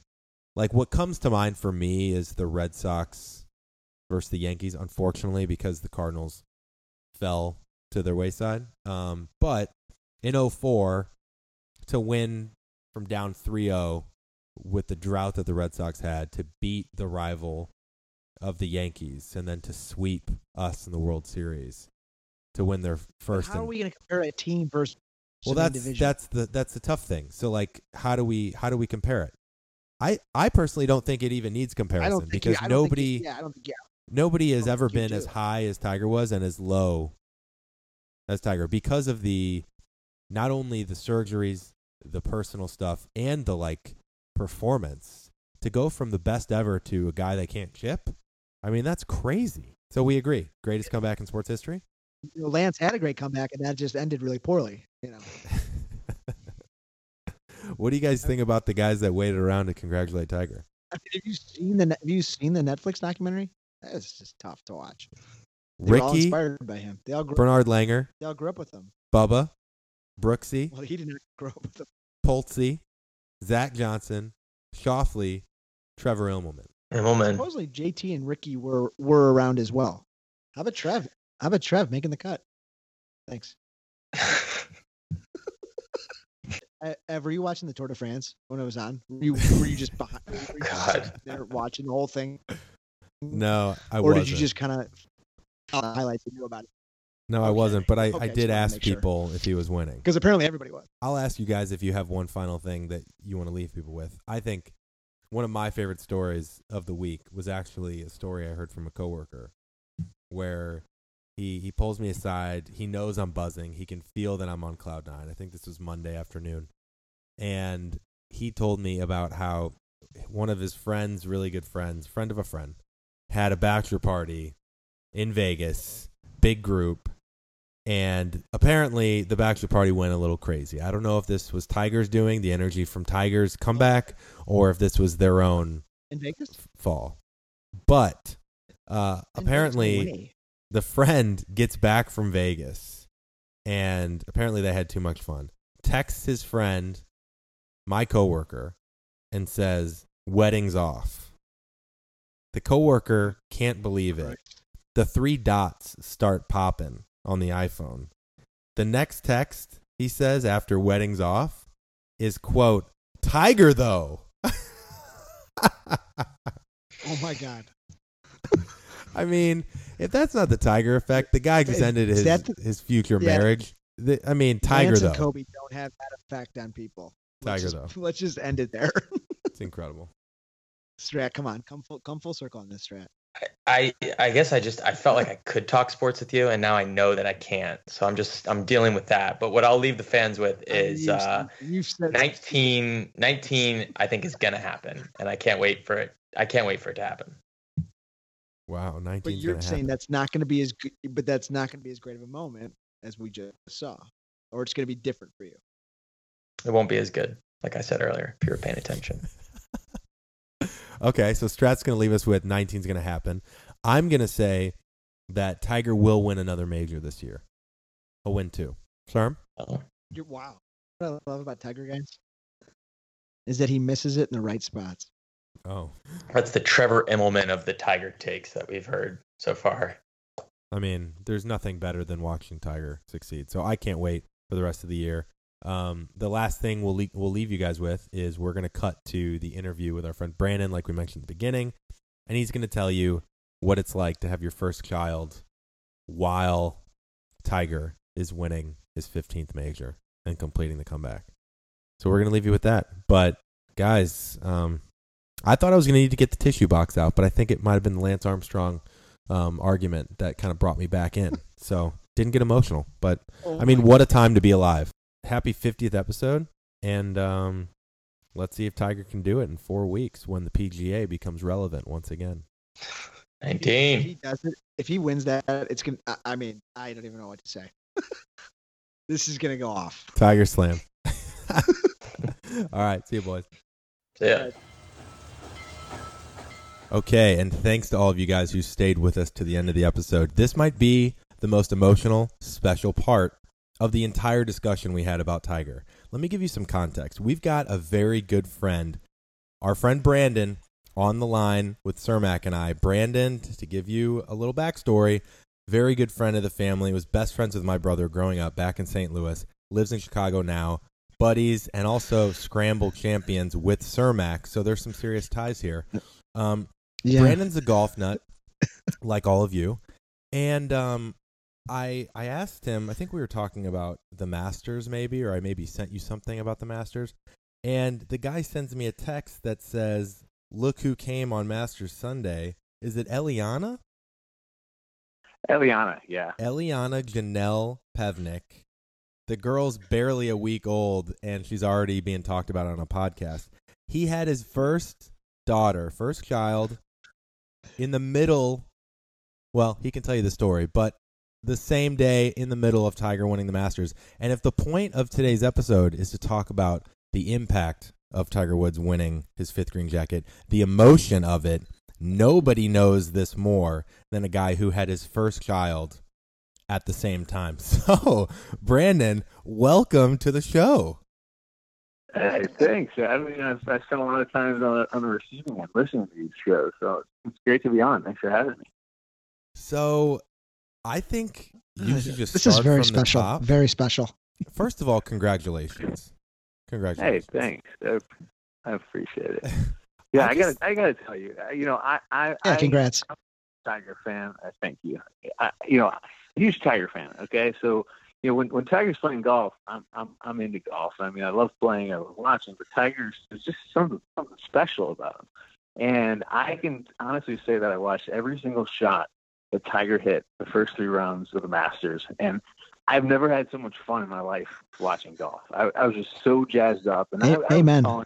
Like what comes to mind for me is the Red Sox versus the Yankees, unfortunately, because the Cardinals fell to their wayside. Um, but in 04, to win from down 3-0 with the drought that the Red Sox had to beat the rival of the Yankees and then to sweep us in the World Series to win their But first how are we going to compare a team versus well that's that's the that's the tough thing. So like how do we how do we compare it? I i personally don't think it even needs comparison you- because think nobody yeah, think yeah. nobody has ever been as high as tiger was and as low as tiger because of the not only the surgeries the personal stuff and the like performance to go from the best ever to a guy that can't chip i mean that's crazy so we agree greatest comeback in sports history You know, Lance had a great comeback, and that just ended really poorly. You know, what do you guys think about the guys that waited around to congratulate tiger I mean, have you seen the Have you seen the Netflix documentary? That is just tough to watch. They were all ricky inspired by him. They all grew. bernard langer They all grew up with him. Bubba, Brooksy, Well, he did not grow up with him. Poltzy, Zach Johnson, Schauffele, Trevor Immelman. Immelman. Supposedly, JT and Ricky were were around as well. How about Trev? How about Trev making the cut? Thanks. Uh, Ev, were you watching the Tour de France when it was on? Were you were you just behind? Were you God. sitting there watching the whole thing, No, I or wasn't. did you just kind of highlights and knew about it? No, I wasn't. But I, Okay, I did ask make sure. people if he was winning. Because apparently everybody was. I'll ask you guys if you have one final thing that you want to leave people with. I think one of my favorite stories of the week was actually a story I heard from a coworker where he he pulls me aside. He knows I'm buzzing. He can feel that I'm on cloud nine. I think this was Monday afternoon, and he told me about how one of his friends, really good friends, friend of a friend, had a bachelor party in Vegas, big group, and apparently the bachelor party went a little crazy. I don't know if this was Tigers doing the energy from Tigers comeback or if this was their own In Vegas? fall. But uh, In Vegas, no apparently the friend gets back from Vegas and apparently they had too much fun. Texts his friend, my coworker, and says, Wedding's off. The coworker can't believe it. The three dots start popping on the iPhone. The next text he says after wedding's off is quote, Tiger though. Oh my god. I mean, if that's not the Tiger effect, the guy just ended his the- his future Yeah. marriage. The, I mean, Tiger Lance though. and Kobe don't have that effect on people. Let's Tiger, just, Let's just end it there. It's incredible. Strat, come on, come full, come full circle on this Strat. I I guess I just I felt like I could talk sports with you, and now I know that I can't. So I'm just I'm dealing with that. But what I'll leave the fans with I mean, is you've, uh, you've said 19, 19 I think is gonna happen, and I can't wait for it. I can't wait for it to happen. Wow, 19 but you're saying that's not going to be as good, but that's not going to be as great of a moment as we just saw, or it's going to be different for you. It won't be as good, like I said earlier, if you were paying attention. Okay, so Strat's going to leave us with 19 is going to happen. I'm going to say that Tiger will win another major this year. A win two. Sir? Oh. You're, wow. What I love about Tiger guys is that he misses it in the right spots. Oh, That's the Trevor Immelman of the Tiger takes that we've heard so far. I mean, there's nothing better than watching Tiger succeed. So I can't wait for the rest of the year. Um, the last thing we'll le- we'll leave you guys with is we're going to cut to the interview with our friend Brandon, like we mentioned at the beginning, and he's going to tell you what it's like to have your first child while Tiger is winning his 15th major and completing the comeback. So we're going to leave you with that. But guys, um, I thought I was going to need to get the tissue box out, but I think it might have been the Lance Armstrong um, argument that kind of brought me back in. So didn't get emotional, but I mean, what a time to be alive. Happy 50th episode. And um, let's see if Tiger can do it in four weeks when the PGA becomes relevant once again. If he, if 19. he does it, if he wins that, it's gonna. I, I mean, I don't even know what to say. this is gonna go off. Tiger Slam. All right. See you, boys. So, yeah. Okay, and thanks to all of you guys who stayed with us to the end of the episode. This might be the most emotional, special part of the entire discussion we had about Tiger. Let me give you some context. We've got a very good friend, our friend Brandon, on the line with Cermak and I. Brandon, to give you a little backstory, very good friend of the family, was best friends with my brother growing up back in St. Louis, lives in Chicago now, buddies, and also scramble champions with Cermak. So there's some serious ties here. Um, Yeah. Brandon's a golf nut, like all of you, and um, I I asked him. I think we were talking about the Masters, maybe, or I maybe sent you something about the Masters, and the guy sends me a text that says, "Look who came on Masters Sunday." Is it Eliana? Eliana, yeah. Eliana Janelle Pevnik. The girl's barely a week old, and she's already being talked about on a podcast. He had his first daughter, first child, in the middle. Well, he can tell you the story, but the same day in the middle of Tiger winning the Masters. And if the point of today's episode is to talk about the impact of Tiger Woods winning his fifth green jacket, the emotion of it, nobody knows this more than a guy who had his first child at the same time. So, Brandon, welcome to the show. Hey, thanks. I mean, I've, I spent a lot of time on, on the receiving end listening to these shows, so it's great to be on. Thanks for having me. So, I think you should just this start is very from the special. top. Very special. First of all, congratulations. Congratulations. Hey, thanks. I, I appreciate it. Yeah, I I, just- gotta, I gotta tell you, uh, you know, I, I, Yeah. I Congrats. Tiger fan. I thank you. I, you know, huge Tiger fan. Okay, so you know when when Tiger's playing golf, I'm I'm I'm into golf. I mean, I love playing, I love watching, but Tiger's there's just something something special about him. And I can honestly say that I watched every single shot that Tiger hit the first three rounds of the Masters, and I've never had so much fun in my life watching golf. I, I was just so jazzed up, and I, I was amen. calling-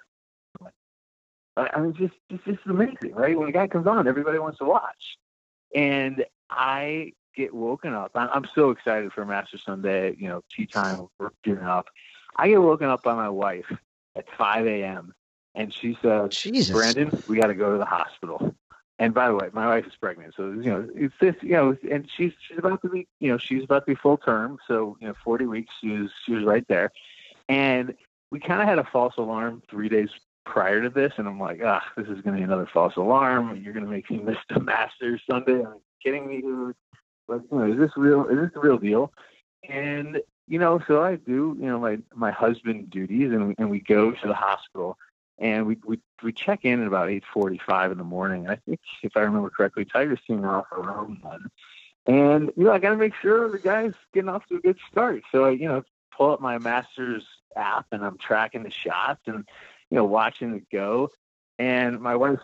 I I mean, just it's just amazing, right? When a guy comes on, everybody wants to watch, and I get woken up. I'm, I'm so excited for Master Sunday. You know, tee time. We're getting up. I get woken up by my wife at 5 a.m. and she says, Jesus. Brandon, we got to go to the hospital. And by the way, my wife is pregnant, so you know it's this, you know, and she's she's about to be, you know, she's about to be full term, so you know, 40 weeks, she was she was right there, and we kind of had a false alarm three days prior to this, and I'm like, ah, this is going to be another false alarm. You're going to make me miss the Masters Sunday. Are you kidding me? Like, you know, is this real? Is this the real deal? And you know, so I do, you know, my my husband duties, and and we go to the hospital and we we we check in at about eight forty five in the morning. I think if I remember correctly, Tiger's team are off around one. And you know, I got to make sure the guy's getting off to a good start. So I, you know, pull up my Masters app and I'm tracking the shots and you know watching it go. And my wife's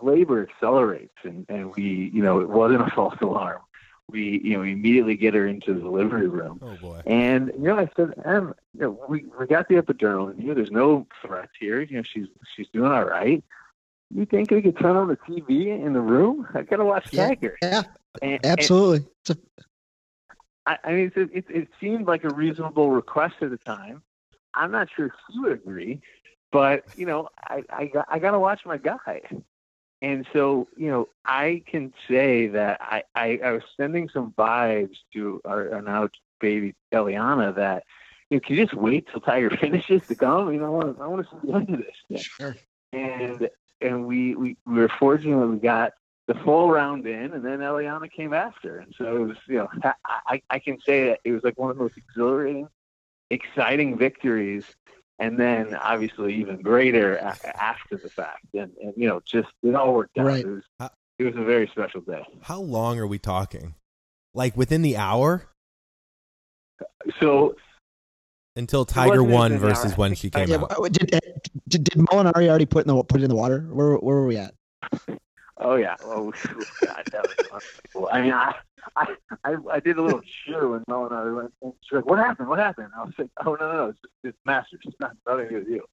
labor accelerates, and and we, you know, it wasn't a false alarm. We, you know, we immediately get her into the delivery room. Oh boy. And you know, I said, Em, you know, we we got the epidural in you. There's no threat here. You know, she's she's doing all right. You think we could turn on the TV in the room? I gotta watch Yeah. Tiger. Yeah, And, and absolutely. It's a, I, I mean, it, it it seemed like a reasonable request at the time. I'm not sure if he would agree, but you know, I I got I gotta watch my guy. And so you know, I can say that I I, I was sending some vibes to our, our now baby Eliana that you know, can you just wait till Tiger finishes to come? You know, I want, to, I want to see the end of this. thing. Sure. And and we, we we were fortunate we got the full round in, and then Eliana came after, and so it was you know I I, I can say that it was like one of the most exhilarating, exciting victories, and then obviously even greater after the fact, and and you know just it all worked out. Right. It was Uh, it was a very special day. How long are we talking? Like within the hour So until Tiger wasn't won versus hour. when she came Yeah, out. did, did did Molinari already put in the put it in the water? Where where were we at? Oh yeah. Oh God, that was. I mean, I, I, I, I did a little cheer when Molinari went. And she's like, "What happened? What happened?" I was like, "Oh no, no, no, it's, just, it's Masters. It's not nothing to do with you."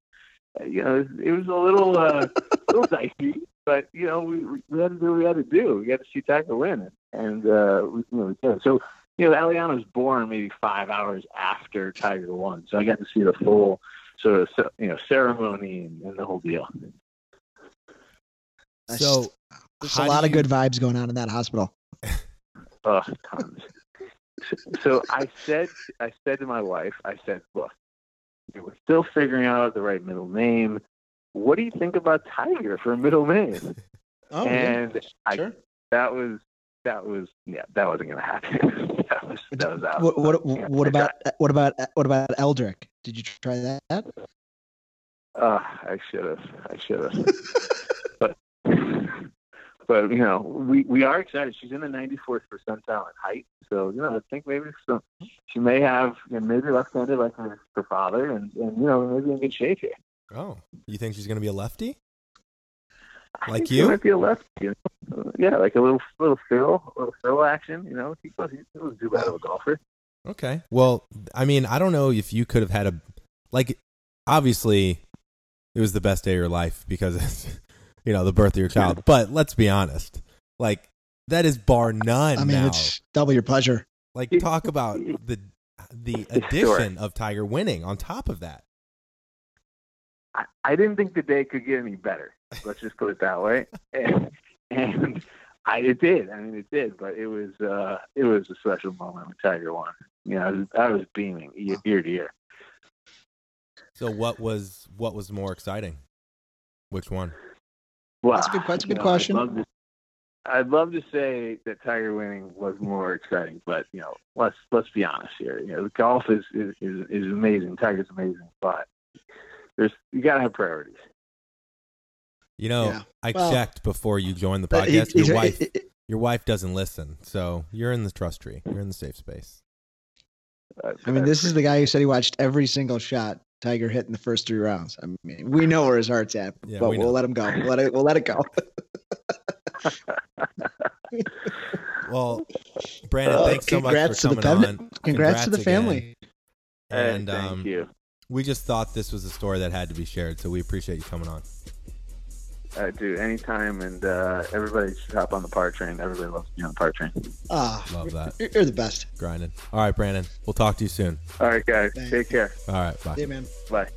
You know, it was, a little, uh, a little dicey, but you know, we, we we had to do what we had to do. We had to see Tiger win, and uh, we, you know, we did. So, you know, Eliana was born maybe five hours after Tiger won, so I got to see the full sort of, you know, ceremony and, and the whole deal. So There's how a do lot of good vibes going on in that hospital. Oh, tons. So, so I said, I said to my wife, I said, look, we're still figuring out the right middle name. What do you think about Tiger for a middle name? Oh, and I, sure. that was, that was, yeah, that wasn't going to happen. that was, that was out. What what, Yeah, what about what about what about Eldrick? Did you try that? Uh, I should have. I should have. But you know, we we are excited. She's in the 94th percentile in height, so you know, I think maybe some, she may have you know, maybe left-handed like her, her father, and and you know, maybe in good shape here. Oh, you think she's going to be a lefty? Like you? might be a lefty. You know? Yeah, like a little little a little Phil action. You know, he was he was too bad of a golfer. Okay. Well, I mean, I don't know if you could have had a like. Obviously, it was the best day of your life because it's you know the birth of your child. But let's be honest, like that is bar none I mean, now. it's double your pleasure. Like talk about the the Sure. addition of Tiger winning on top of that. I, I didn't think the day could get any better. Let's just put it that way. And, and I it did. I mean, it did. But it was uh, it was a special moment when Tiger won. You know, I was, I was beaming ear, ear to ear. So what was what was more exciting? Which one? Wow, That's a good- that's a you good know, question. I'd love, to, I'd love to say that Tiger winning was more exciting, but you know, let's let's be honest here. You know, golf is is is, is amazing. Tiger's amazing, but there's you gotta have priorities. You know, Yeah. I Well, checked before you joined the But he- podcast. he's- Your wife, it- it- your wife doesn't listen, so you're in the trust tree. You're in the safe space. Uh, I mean, this is the guy who said he watched every single shot Tiger hit in the first three rounds. I mean, we know where his heart's at, Yeah, but we we'll let him go. We'll let it. We'll let it go. Well, Brandon, Uh, thanks so much for congrats to the coming on. congrats to the again. family. Hey, And thank um, you. we just thought this was a story that had to be shared, so we appreciate you coming on. Uh, dude, anytime, and uh, everybody should hop on the par train. Everybody loves to be on the par train. Ah, Love that. you're, you're the best. Grinding. All right, Brandon. We'll talk to you soon. All right, guys, Thanks. take care. All right, bye. Yeah, man. Bye.